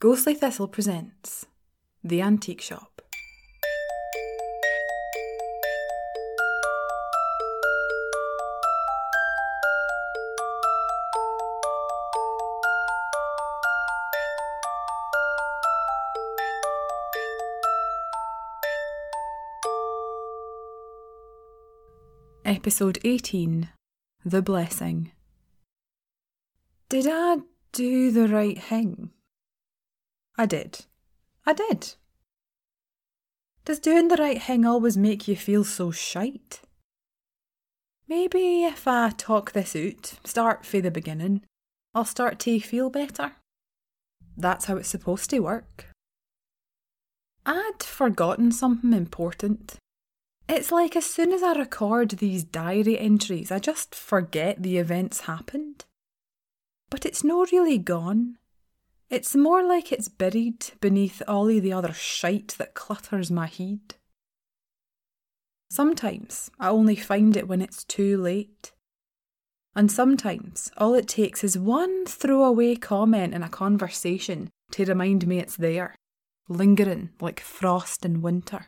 Ghostly Thistle presents The Antique Shop. Episode 18 The Blessing. Did I do the right thing? I did. I did. Does doing the right thing always make you feel so shite? Maybe if I talk this out, start frae the beginning, I'll start to feel better. That's how it's supposed to work. I'd forgotten something important. It's like as soon as I record these diary entries, I just forget the events happened. But it's no really gone. It's more like it's buried beneath all the other shite that clutters my head. Sometimes I only find it when it's too late. And sometimes all it takes is one throwaway comment in a conversation to remind me it's there, lingering like frost in winter.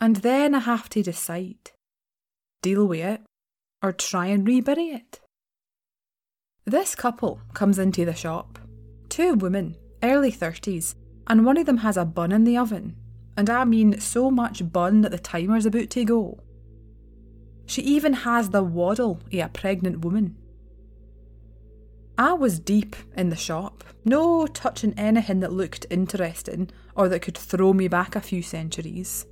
And then I have to decide deal with it or try and rebury it. This couple comes into the shop. Two women, early 30s, and one of them has a bun in the oven. And I mean so much bun that the timer's about to go. She even has the waddle of a pregnant woman. I was deep in the shop, no touching anything that looked interesting or that could throw me back a few centuries.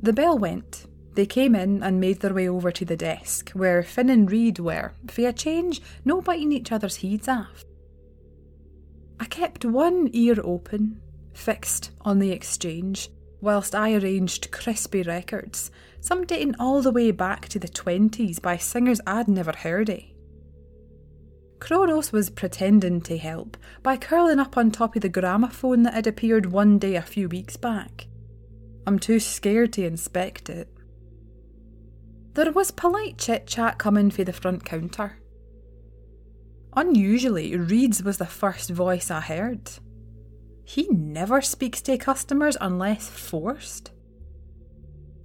The bell went. They came in and made their way over to the desk, where Finn and Reed were, for a change, no biting each other's heads off. I kept one ear open, fixed on the exchange, whilst I arranged crispy records, some dating all the way back to the 20s by singers I'd never heard of. Kronos was pretending to help by curling up on top of the gramophone that had appeared one day a few weeks back. I'm too scared to inspect it. There was polite chit chat coming for the front counter. Unusually, Reed's was the first voice I heard. He never speaks to customers unless forced.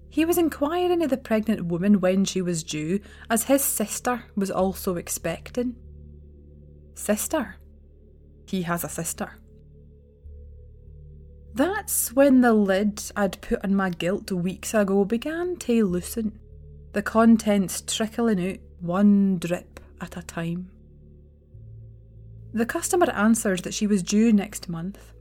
He was inquiring of the pregnant woman when she was due, as his sister was also expecting. Sister? He has a sister. That's when the lid I'd put on my guilt weeks ago began to loosen, the contents trickling out one drip at a time. The customer answered that she was due next month.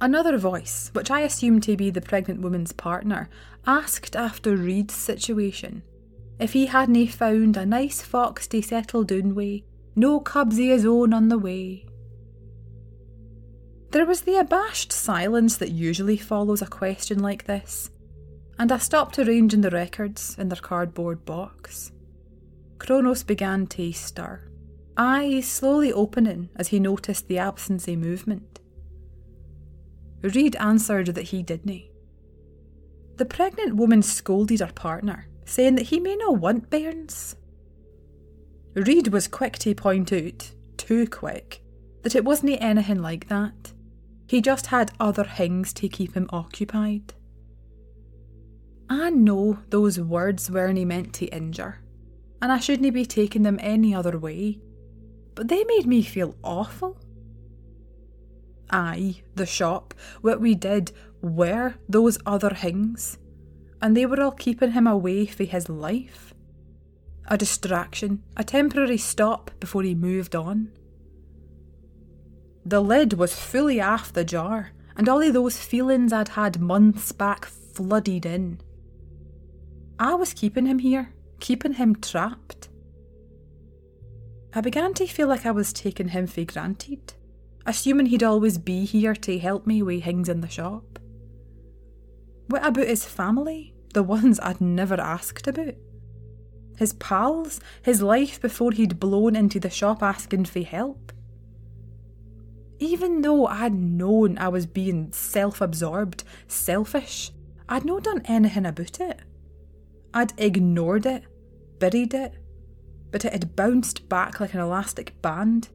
Another voice, which I assumed to be the pregnant woman's partner, asked after Reed's situation. If he hadn't found a nice fox to settle down with, no cubs of his own on the way. There was the abashed silence that usually follows a question like this, and I stopped arranging the records in their cardboard box. Kronos began to stir, eyes slowly opening as he noticed the absence of movement. Reed answered that he didn't. The pregnant woman scolded her partner, saying that he may not want bairns. Reed was quick to point out, too quick, that it wasn't anything like that. He just had other things to keep him occupied. I know those words weren't meant to injure, and I shouldn't be taking them any other way, but they made me feel awful. Aye, the shop, what we did, were those other things, and they were all keeping him away from his life. A distraction, a temporary stop before he moved on. The lid was fully off the jar, and all of those feelings I'd had months back flooded in. I was keeping him here, keeping him trapped. I began to feel like I was taking him for granted, assuming he'd always be here to help me with things in the shop. What about his family, the ones I'd never asked about? His pals, his life before he'd blown into the shop asking for help? Even though I'd known I was being self absorbed, selfish, I'd not done anything about it. I'd ignored it, buried it, but it had bounced back like an elastic band,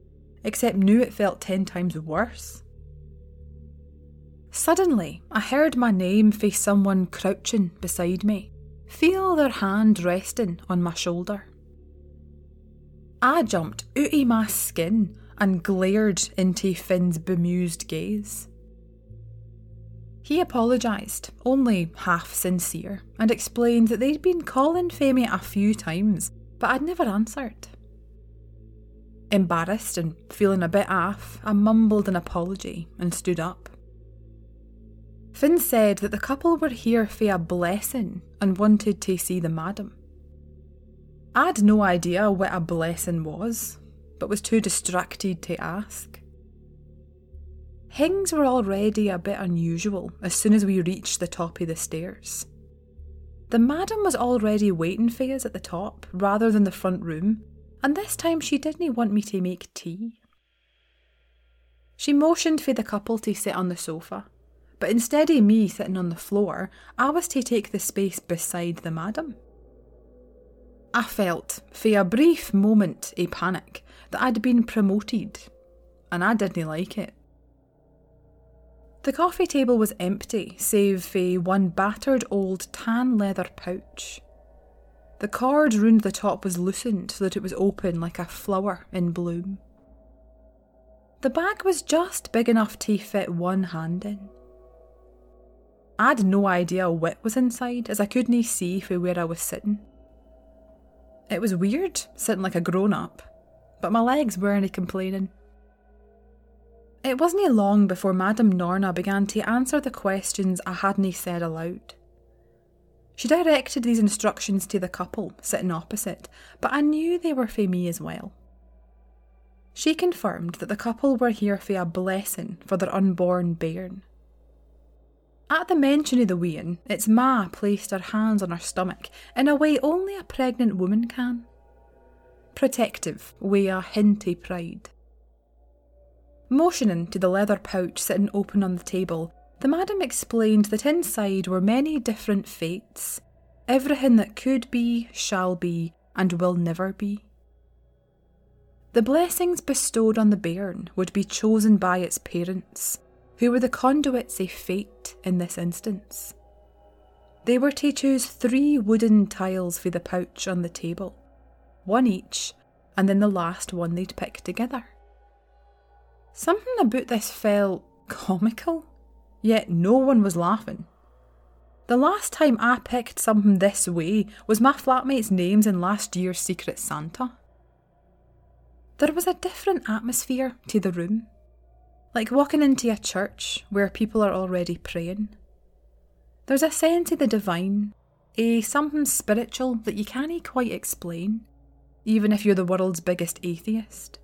except knew it felt ten times worse. Suddenly, I heard my name face someone crouching beside me, feel their hand resting on my shoulder. I jumped out of my skin and glared into Finn's bemused gaze. He apologised, only half sincere, and explained that they'd been calling me a few times, but I'd never answered. Embarrassed and feeling a bit off, I mumbled an apology and stood up. Finn said that the couple were here for a blessing and wanted to see the madam. I'd no idea what a blessing was, but was too distracted to ask. Things were already a bit unusual as soon as we reached the top of the stairs. The madam was already waiting for us at the top rather than the front room, and this time she didn't want me to make tea. She motioned for the couple to sit on the sofa, but instead of me sitting on the floor, I was to take the space beside the madam. I felt, for a brief moment, a panic that I'd been promoted, and I didn't like it. The coffee table was empty, save for one battered old tan leather pouch. The cord round the top was loosened so that it was open like a flower in bloom. The bag was just big enough to fit one hand in. I'd no idea what was inside, as I couldn't see from where I was sitting. It was weird, sitting like a grown up, but my legs weren't complaining. It wasn't long before Madame Norna began to answer the questions I hadn't said aloud. She directed these instructions to the couple sitting opposite, but I knew they were for me as well. She confirmed that the couple were here for a blessing for their unborn bairn. At the mention of the wean, its ma placed her hands on her stomach in a way only a pregnant woman can. Protective, with a hint of pride. Motioning to the leather pouch sitting open on the table, the madam explained that inside were many different fates, everything that could be, shall be, and will never be. The blessings bestowed on the bairn would be chosen by its parents, who were the conduits of fate in this instance. They were to choose three wooden tiles for the pouch on the table, one each, and then the last one they'd pick together. Something about this felt comical, yet no one was laughing. The last time I picked something this way was my flatmate's names in last year's Secret Santa. There was a different atmosphere to the room like walking into a church where people are already praying. There's a sense of the divine, a something spiritual that you can't quite explain, even if you're the world's biggest atheist.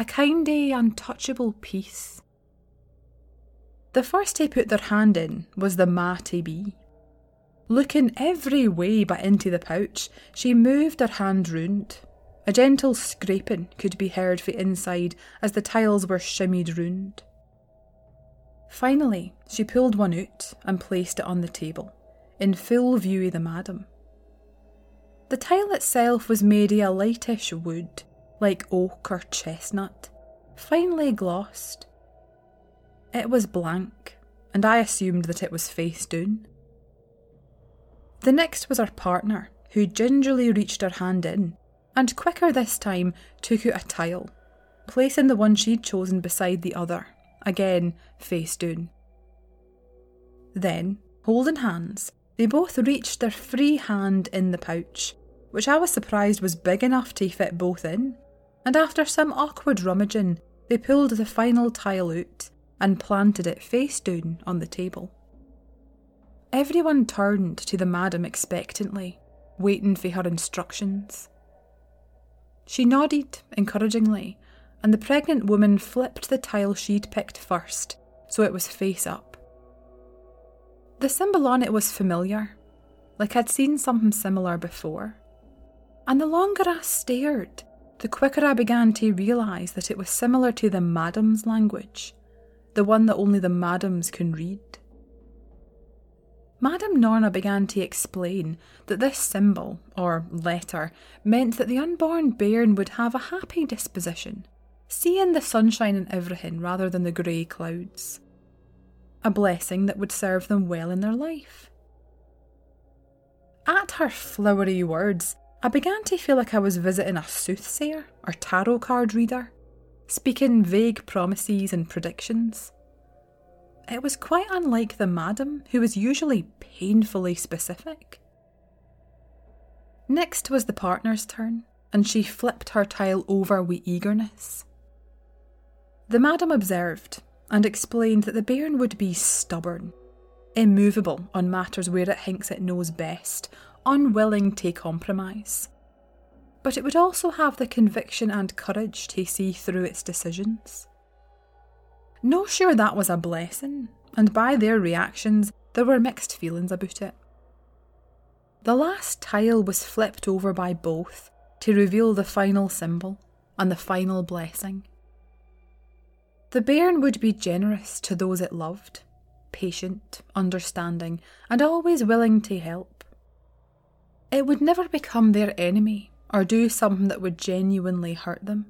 A kind of untouchable peace. The first to put their hand in was the ma to be. Looking every way but into the pouch, she moved her hand round, a gentle scraping could be heard from inside as the tiles were shimmied round. Finally, she pulled one out and placed it on the table, in full view of the madam. The tile itself was made of a lightish wood, like oak or chestnut, finely glossed. It was blank, and I assumed that it was face down. The next was our partner, who gingerly reached her hand in and quicker this time took out a tile, placing the one she'd chosen beside the other, again face down. Then, holding hands, they both reached their free hand in the pouch, which I was surprised was big enough to fit both in, and after some awkward rummaging, they pulled the final tile out and planted it face down on the table. Everyone turned to the madam expectantly, waiting for her instructions. She nodded encouragingly, and the pregnant woman flipped the tile she'd picked first, so it was face up. The symbol on it was familiar, like I'd seen something similar before. And the longer I stared, the quicker I began to realise that it was similar to the madam's language, the one that only the madams can read. Madame Norna began to explain that this symbol, or letter, meant that the unborn bairn would have a happy disposition, seeing the sunshine in everything rather than the grey clouds. A blessing that would serve them well in their life. At her flowery words, I began to feel like I was visiting a soothsayer or tarot card reader, speaking vague promises and predictions. It was quite unlike the madam, who was usually painfully specific. Next was the partner's turn, and she flipped her tile over with eagerness. The madam observed and explained that the bairn would be stubborn, immovable on matters where it thinks it knows best, unwilling to compromise. But it would also have the conviction and courage to see through its decisions. No sure that was a blessing, and by their reactions, there were mixed feelings about it. The last tile was flipped over by both to reveal the final symbol and the final blessing. The bairn would be generous to those it loved, patient, understanding, and always willing to help. It would never become their enemy or do something that would genuinely hurt them.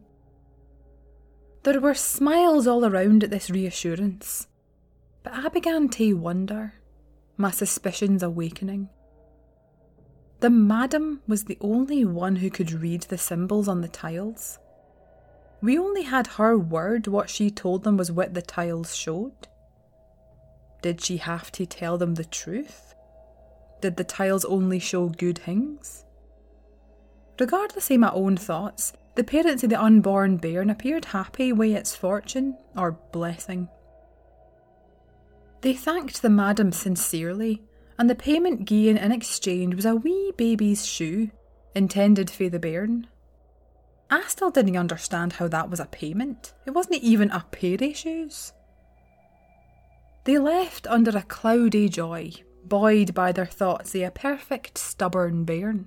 There were smiles all around at this reassurance, but I began to wonder, my suspicions awakening. The madam was the only one who could read the symbols on the tiles. We only had her word what she told them was what the tiles showed. Did she have to tell them the truth? Did the tiles only show good things? Regardless of my own thoughts, the parents of the unborn bairn appeared happy with its fortune, or blessing. They thanked the madam sincerely, and the payment given in exchange was a wee baby's shoe, intended for the bairn. I still didn't understand how that was a payment. It wasn't even a pair of shoes. They left under a cloudy joy, buoyed by their thoughts of a perfect stubborn bairn.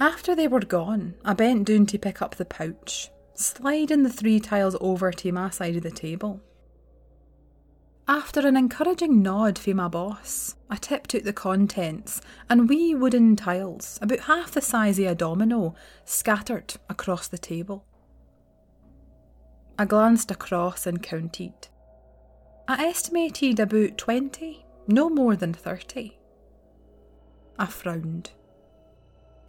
After they were gone, I bent down to pick up the pouch, sliding the three tiles over to my side of the table. After an encouraging nod from my boss, I tipped out the contents and wee wooden tiles, about half the size of a domino, scattered across the table. I glanced across and counted. I estimated about 20, no more than 30. I frowned.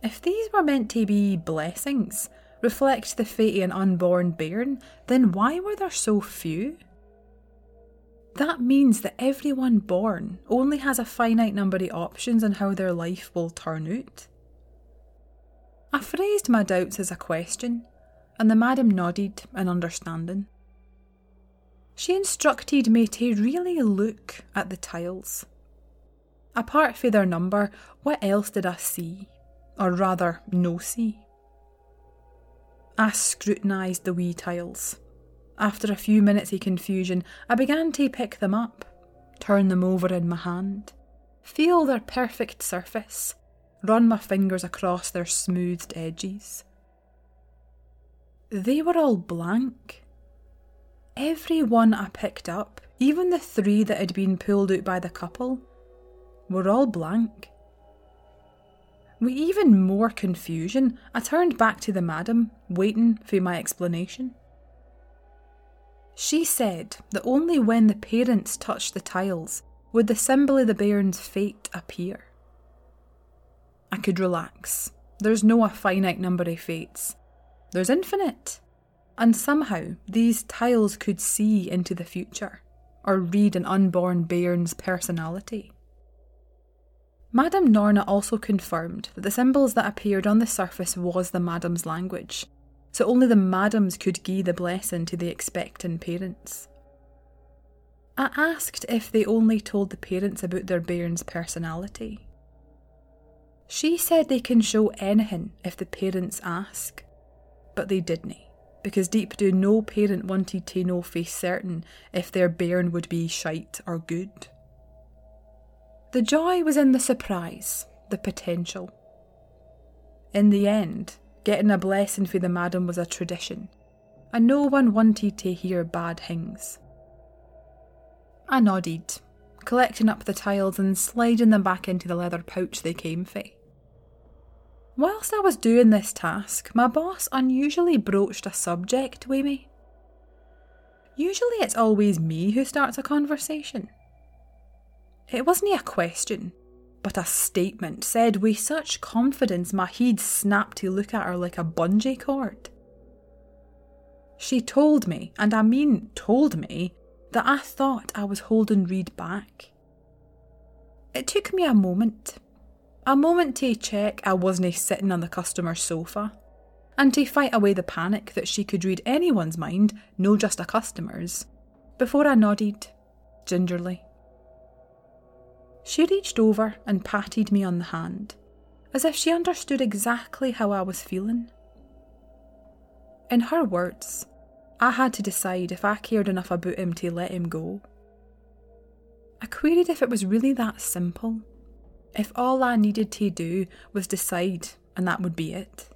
If these were meant to be blessings, reflect the fate of an unborn bairn, then why were there so few? That means that everyone born only has a finite number of options on how their life will turn out. I phrased my doubts as a question, and the madam nodded in understanding. She instructed me to really look at the tiles. Apart from their number, what else did I see? Or rather, no see? I scrutinised the wee tiles. After a few minutes of confusion, I began to pick them up, turn them over in my hand, feel their perfect surface, run my fingers across their smoothed edges. They were all blank. Every one I picked up, even the three that had been pulled out by the couple, were all blank. With even more confusion, I turned back to the madam, waiting for my explanation. She said that only when the parents touched the tiles would the symbol of the bairn's fate appear. I could relax. There's no a finite number of fates. There's infinite. And somehow these tiles could see into the future, or read an unborn bairn's personality. Madame Norna also confirmed that the symbols that appeared on the surface was the madam's language, so only the madams could give the blessing to the expectant parents. I asked if they only told the parents about their bairn's personality. She said they can show anything if the parents ask, but they didn't, because deep do no parent wanted to know for certain if their bairn would be shite or good. The joy was in the surprise, the potential. In the end, Getting a blessing for the madam was a tradition, and no one wanted to hear bad things. I nodded, collecting up the tiles and sliding them back into the leather pouch they came for. Whilst I was doing this task, my boss unusually broached a subject with me. Usually it's always me who starts a conversation. It wasn't a question, but a statement said with such confidence my head snapped to look at her like a bungee cord. She told me, and I mean told me, that I thought I was holding Reed back. It took me a moment. A moment to check I wasn't sitting on the customer's sofa, and to fight away the panic that she could read anyone's mind, no just a customer's, before I nodded, gingerly. She reached over and patted me on the hand, as if she understood exactly how I was feeling. In her words, I had to decide if I cared enough about him to let him go. I queried if it was really that simple, if all I needed to do was decide and that would be it.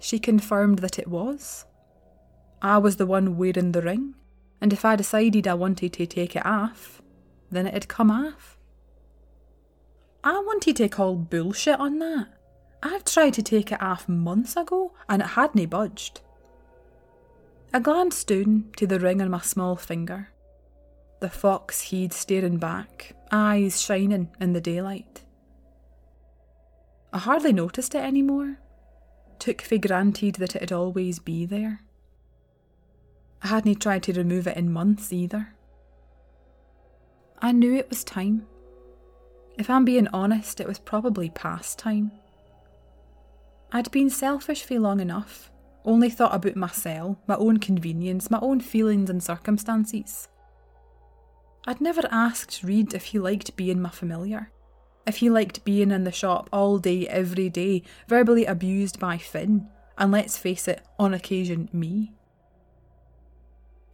She confirmed that it was. I was the one wearing the ring, and if I decided I wanted to take it off, then it'd come off. I wanted to call bullshit on that. I've tried to take it off months ago and it hadn't budged. I glanced down to the ring on my small finger. The fox he'd staring back, eyes shining in the daylight. I hardly noticed it anymore. Took for granted that it'd always be there. I hadn't tried to remove it in months either. I knew it was time. If I'm being honest, it was probably past time. I'd been selfish for long enough, only thought about myself, my own convenience, my own feelings and circumstances. I'd never asked Reed if he liked being my familiar, if he liked being in the shop all day, every day, verbally abused by Finn, and let's face it, on occasion, me.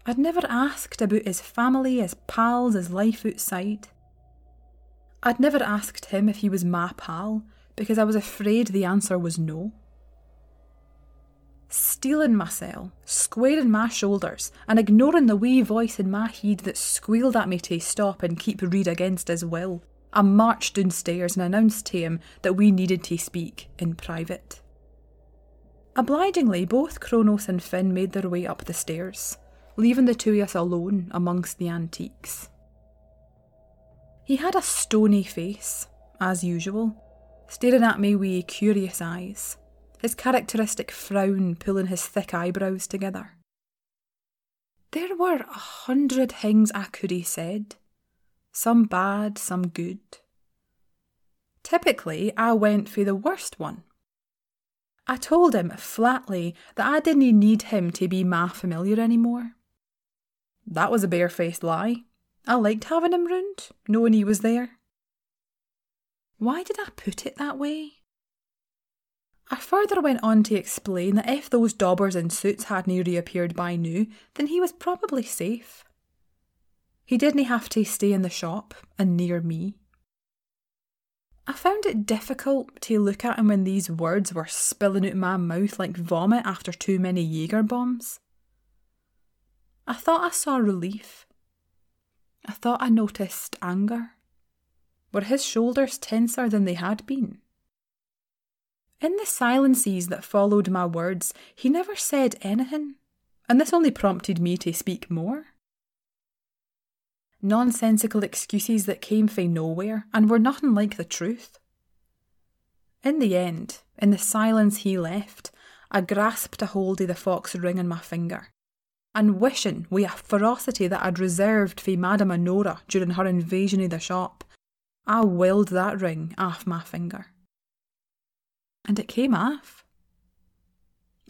I'd never asked about his family, his pals, his life outside. I'd never asked him if he was my pal because I was afraid the answer was no. Steeling myself, squaring my shoulders, and ignoring the wee voice in my head that squealed at me to stop and keep Reed against his will, I marched downstairs and announced to him that we needed to speak in private. Obligingly, both Kronos and Finn made their way up the stairs leaving the two of us alone amongst the antiques. He had a stony face, as usual, staring at me with curious eyes, his characteristic frown pulling his thick eyebrows together. There were a hundred things I could have said, some bad, some good. Typically, I went for the worst one. I told him flatly that I didn't need him to be my familiar anymore. That was a barefaced lie. I liked having him round, knowing he was there. Why did I put it that way? I further went on to explain that if those daubers in suits hadn't reappeared by now, then he was probably safe. He didn't have to stay in the shop and near me. I found it difficult to look at him when these words were spilling out my mouth like vomit after too many Jaeger bombs. I thought I saw relief. I thought I noticed anger. Were his shoulders tenser than they had been? In the silences that followed my words, he never said anything, and this only prompted me to speak more. Nonsensical excuses that came from nowhere and were nothing like the truth. In the end, in the silence he left, I grasped a hold of the fox ring on my finger and wishing with a ferocity that I'd reserved for Madame Honora during her invasion of the shop, I willed that ring off my finger. And it came off.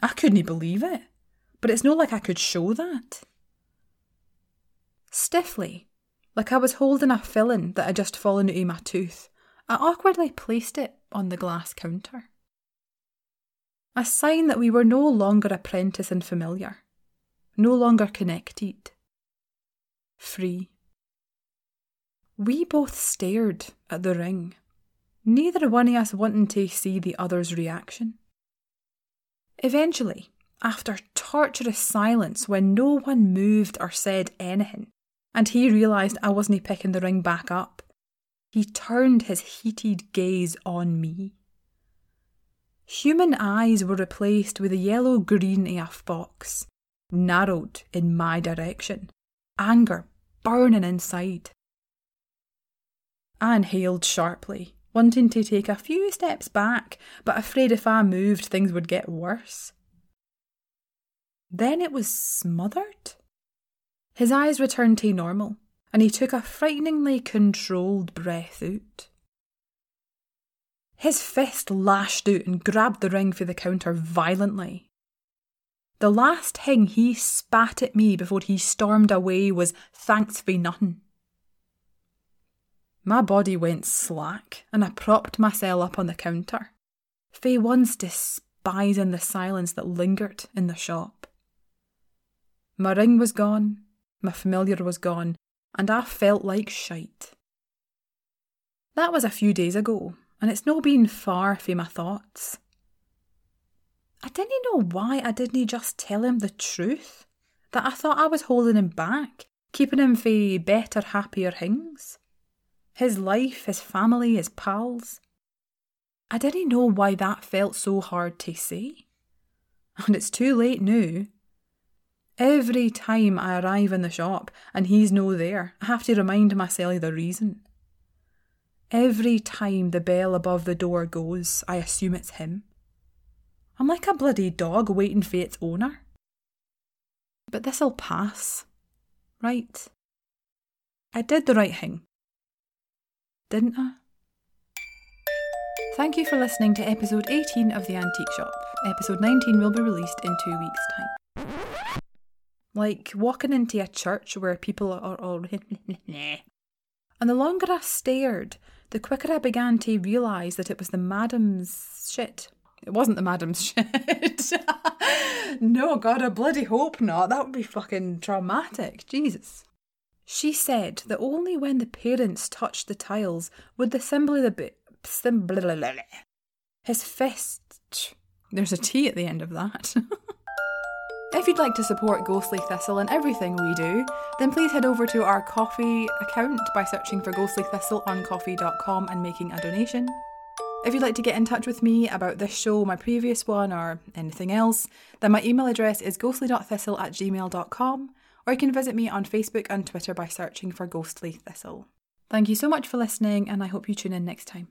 I couldn't believe it, but it's not like I could show that. Stiffly, like I was holding a filling that had just fallen out of my tooth, I awkwardly placed it on the glass counter. A sign that we were no longer apprentice and familiar, no longer connected, free. We both stared at the ring, neither one of us wanting to see the other's reaction. Eventually, after torturous silence when no one moved or said anything, and he realised I wasn't picking the ring back up, he turned his heated gaze on me. Human eyes were replaced with a yellow green AF box, narrowed in my direction, anger burning inside. I inhaled sharply, wanting to take a few steps back, but afraid if I moved things would get worse. Then it was smothered. His eyes returned to normal, and he took a frighteningly controlled breath out. His fist lashed out and grabbed the ring for the counter violently. The last thing he spat at me before he stormed away was thanks for nothing. My body went slack and I propped myself up on the counter, fae once despising the silence that lingered in the shop. My ring was gone, my familiar was gone, and I felt like shite. That was a few days ago, and it's no been far from my thoughts. I didn't know why I didn't just tell him the truth, that I thought I was holding him back, keeping him for better, happier things. His life, his family, his pals. I didn't know why that felt so hard to say. And it's too late now. Every time I arrive in the shop and he's no there, I have to remind myself the reason. Every time the bell above the door goes, I assume it's him. I'm like a bloody dog waiting for its owner. But this'll pass, right? I did the right thing, didn't I? Thank you for listening to episode 18 of The Antique Shop. Episode 19 will be released in two weeks' time. Like walking into a church where people are all. and the longer I stared, the quicker I began to realise that it was the madam's shit. It wasn't the madam's shit. no, God, I bloody hope not. That would be fucking traumatic. Jesus. She said that only when the parents touched the tiles would the symbol of the. His fist. There's a T at the end of that. If you'd like to support Ghostly Thistle and everything we do, then please head over to our Ko-fi account by searching for Ghostly Thistle on ko-fi.com and making a donation. If you'd like to get in touch with me about this show, my previous one, or anything else, then my email address is ghostly.thistle at gmail.com, or you can visit me on Facebook and Twitter by searching for Ghostly Thistle. Thank you so much for listening, and I hope you tune in next time.